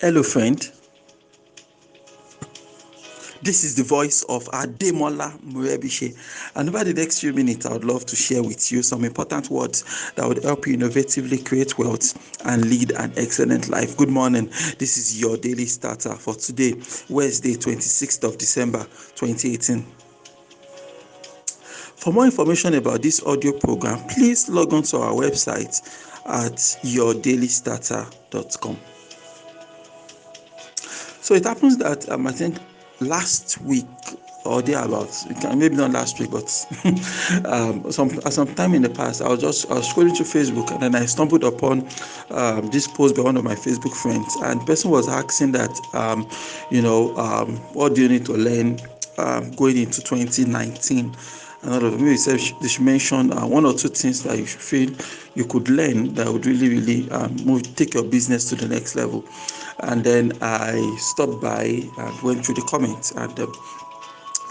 Hello, friend. This is the voice of Ademola Morebishe. And over the next few minutes, I would love to share with you some important words that would help you innovatively create wealth and lead an excellent life. Good morning. This is your daily starter for today, Wednesday, 26th of December, 2018. For more information about this audio program, please log on to our website at yourdailystarter.com. So it happens that um, I think last week or thereabouts, maybe not last week, but um, some some time in the past, I was just I was scrolling through Facebook and then I stumbled upon um, this post by one of my Facebook friends, and the person was asking that, um, you know, um, what do you need to learn um, going into 2019? And all of them. Maybe said they should mention uh, one or two things that you should feel you could learn that would really, really um, move, take your business to the next level. And then I stopped by and went through the comments and. Um,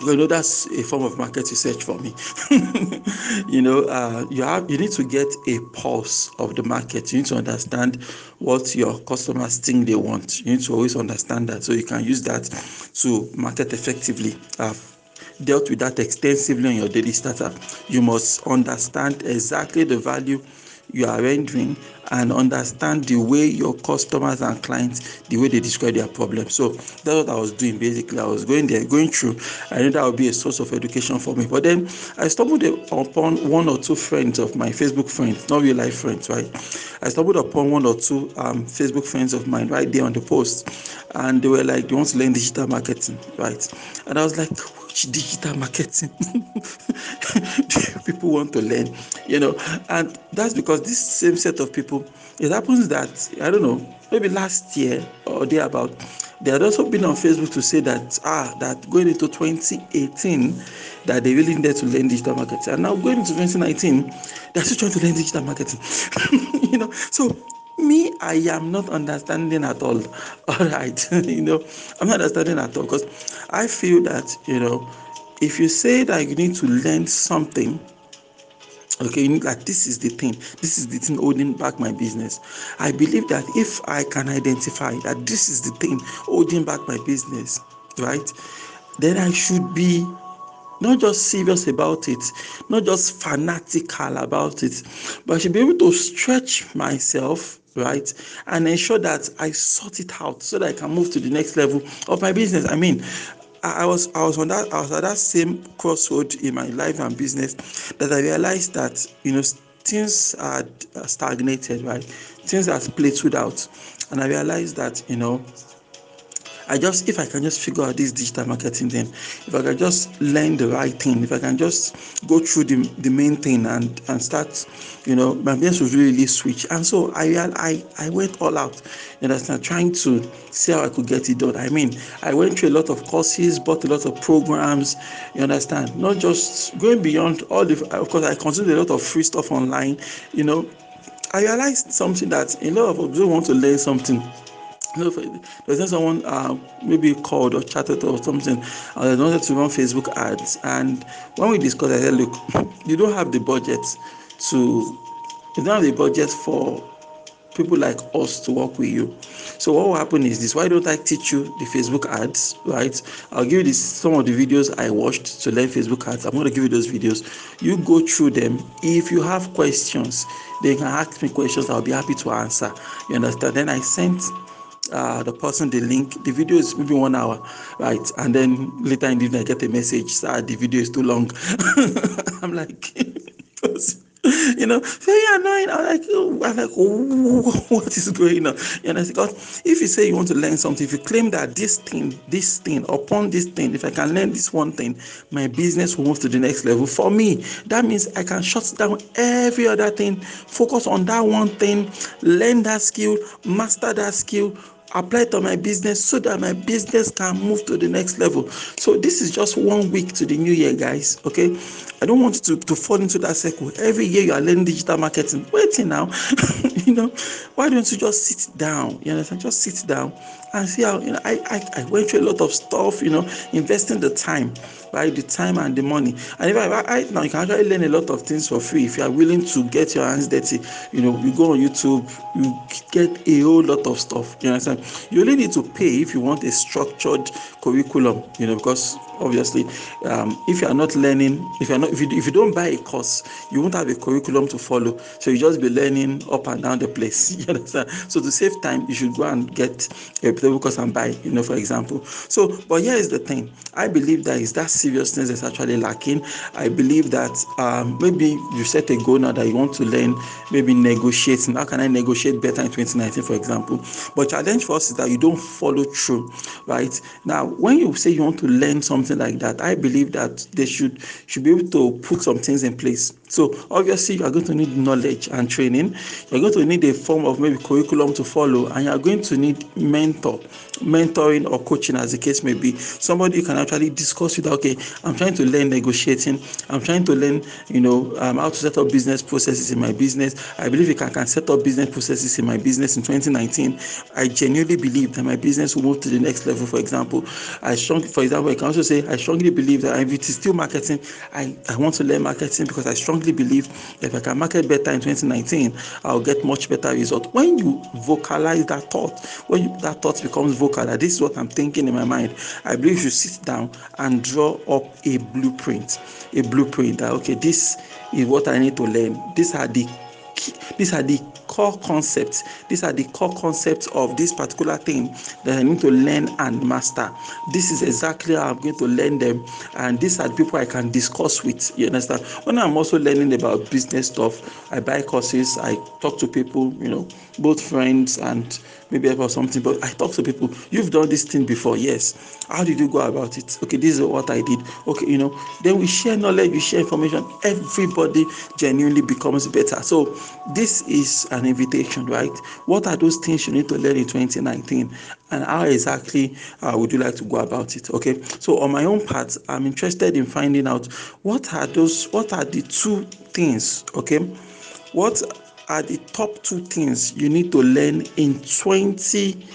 you know that's a form of market research for me you know uh, you have you need to get a pulse of the market you need to understand what your customers think they want you need to always understand that so you can use that to market effectively uh, dealt with that extensively on your daily starter. You must understand exactly the value you are rendering and understand the way your customers and clients the way they describe their problems. So that's what i was doing basically. I was going there going through. I knew that would be a source of education for me. But then i stumbled upon one or two friends of my facebook friends not real life friends right? I stumbled upon one or two um, facebook friends of mine right there on the post. And they were like they want to learn digital marketing right? And i was like digital marketing. People want to learn you know and that's because this same set of people it happens that i don't know maybe last year or thereabout they had also been on facebook to say that ah that going into 2018 that they really needed to learn digital marketing. And now going into 2019 they're still trying to learn digital marketing. You know so me i am not understanding at all. All right you know i'm not understanding at all because i feel that you know if you say that you need to learn something okay you need like this is the thing this is the thing holding back my business. I believe that if i can identify that this is the thing holding back my business right then i should be not just serious about it, not just fanatical about it, but I should be able to stretch myself, right, and ensure that I sort it out so that I can move to the next level of my business. I mean, I was I was on that I was at that same crossroad in my life and business that I realized that you know things had stagnated, right? Things had plateaued out, and I realized that you know I just if I can just figure out this digital marketing thing, if I can just learn the right thing, if I can just go through the, the main thing and and start, you know, my business will really, switch. And so I I I went all out, you understand, trying to see how I could get it done. I mean, I went through a lot of courses, bought a lot of programs, you understand, not just going beyond all the of course I consumed a lot of free stuff online, you know. I realized something that a lot of don't want to learn something you know, there's not someone uh, maybe called or chatted or something, and they wanted to run Facebook ads. And when we discussed, I said, look, you don't have the budget to, you don't have the budget for people like us to work with you. So what will happen is this: Why don't I teach you the Facebook ads? Right? I'll give you this, some of the videos I watched to learn Facebook ads. I'm going to give you those videos. You go through them. If you have questions, they can ask me questions. I'll be happy to answer. You understand? Then I sent uh, the person the link. The video is maybe one hour, right? And then later in the evening, I get a message, sir, the video is too long. I'm like, you know, very annoying. I'm like, oh, I'm like, oh, what is going on? You know, because if you say you want to learn something, if you claim that this thing, this thing, upon this thing, if I can learn this one thing, my business will move to the next level. For me, that means I can shut down every other thing, focus on that one thing, learn that skill, master that skill apply to my business so that my business can move to the next level. So this is just one week to the new year, guys. Okay, I don't want to, to fall into that circle. Every year you are learning digital marketing. Waiting now, you know, why don't you just sit down? You understand? Just sit down and see how you know I, I, I went through a lot of stuff, you know, investing the time, right? The time and the money. And if I, I now you can actually learn a lot of things for free if you are willing to get your hands dirty. You know, you go on YouTube, you get a whole lot of stuff. You understand? You only need to pay if you want a structured curriculum, you know, because obviously um, if you are not learning, if you're not if you, if you don't buy a course, you won't have a curriculum to follow. So you just be learning up and down the place. You understand? So to save time, you should go and get a course and buy, you know, for example. So, but here is the thing. I believe that is that seriousness is actually lacking. I believe that um, maybe you set a goal now that you want to learn, maybe negotiating. How can I negotiate better in 2019, for example? But challenge for us is that you don't follow through, right? Now, when you say you want to learn something like that, I believe that they should should be able to put some things in place. So obviously, you are going to need knowledge and training. You're going to need a form of maybe curriculum to follow, and you are going to need mentor mentoring or coaching as the case may be. Somebody you can actually discuss with okay i'm trying to learn negotiating. I'm trying to learn you know um, how to set up business processes in my business. I believe if i can set up business processes in my business in 2019 i genuinely believe that my business will move to the next level. For example i strongly for example i can also say i strongly believe that if it is still marketing i i want to learn marketing because i strongly believe if i can market better in 2019 i'll get much better result when you vocalize that thought when you, that thought becomes vocal that this is what I'm thinking in my mind, I believe you sit down and draw up a blueprint. A blueprint that okay, this is what I need to learn. These are the these are the core concepts. These are the core concepts of this particular thing that I need to learn and master. This is exactly how I'm going to learn them, and these are the people I can discuss with. You understand? When I'm also learning about business stuff, I buy courses, I talk to people, you know, both friends and maybe about something. But I talk to people, you've done this thing before, yes. How did you go about it? Okay, this is what I did. Okay, you know, then we share knowledge, we share information. Everybody genuinely becomes better. So this is an invitation, right? What are those things you need to learn in 2019? And how exactly uh, would you like to go about it? Okay. So on my own part, I'm interested in finding out what are those, what are the two things, okay? What are the top two things you need to learn in 20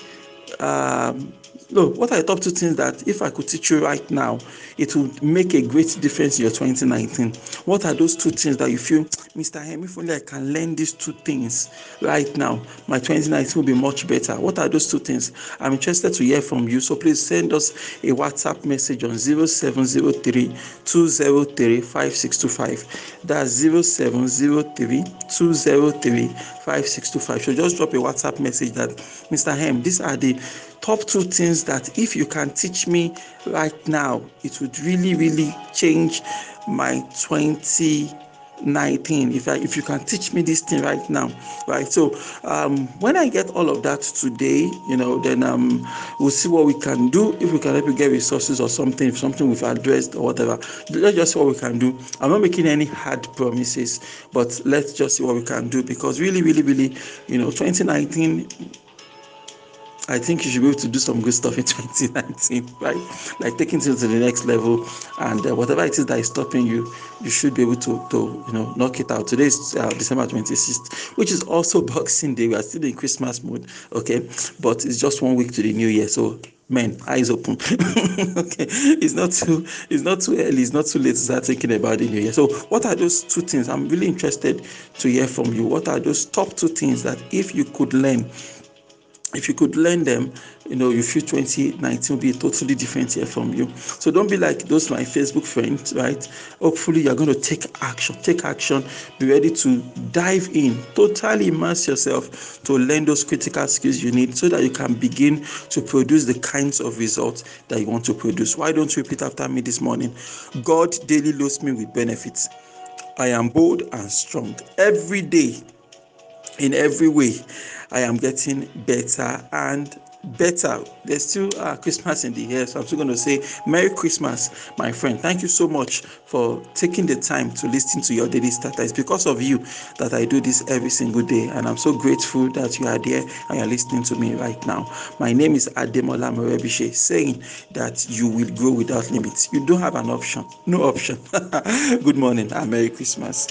um, no, what are the top two things that if I could teach you right now, it would make a great difference in your 2019? What are those two things that you feel, Mr. Hem, if only I can learn these two things right now, my 2019 will be much better. What are those two things? I'm interested to hear from you. So please send us a WhatsApp message on 0703 203 5625. That's 0703 203 5625. So just drop a WhatsApp message that, Mr. Hem, these are the top two things that if you can teach me right now, it would really, really change my 2019. If I, if you can teach me this thing right now, right? So um, when I get all of that today, you know, then um, we'll see what we can do. If we can help you get resources or something, if something we've addressed or whatever, let's just see what we can do. I'm not making any hard promises, but let's just see what we can do because really, really, really, you know, 2019 I think you should be able to do some good stuff in 2019, right? Like taking things to the next level, and uh, whatever it is that is stopping you, you should be able to, to you know, knock it out. Today is uh, December 26th, which is also Boxing Day. We are still in Christmas mode, okay? But it's just one week to the new year, so men eyes open okay it's not too it's not too early it's not too late to start thinking about the new year so what are those two things i'm really interested to hear from you what are those top two things that if you could learn if you could learn them, you know, you feel 2019 will be a totally different year from you. So don't be like those my Facebook friends, right? Hopefully, you're going to take action. Take action. Be ready to dive in, totally immerse yourself to learn those critical skills you need so that you can begin to produce the kinds of results that you want to produce. Why don't you repeat after me this morning? God daily loads me with benefits. I am bold and strong every day in every way. I am getting better and better. There's still uh, Christmas in the air, so I'm still going to say Merry Christmas, my friend. Thank you so much for taking the time to listen to your daily starter. It's because of you that I do this every single day, and I'm so grateful that you are there and you're listening to me right now. My name is Ademola Morebishe, saying that you will grow without limits. You don't have an option, no option. Good morning and Merry Christmas.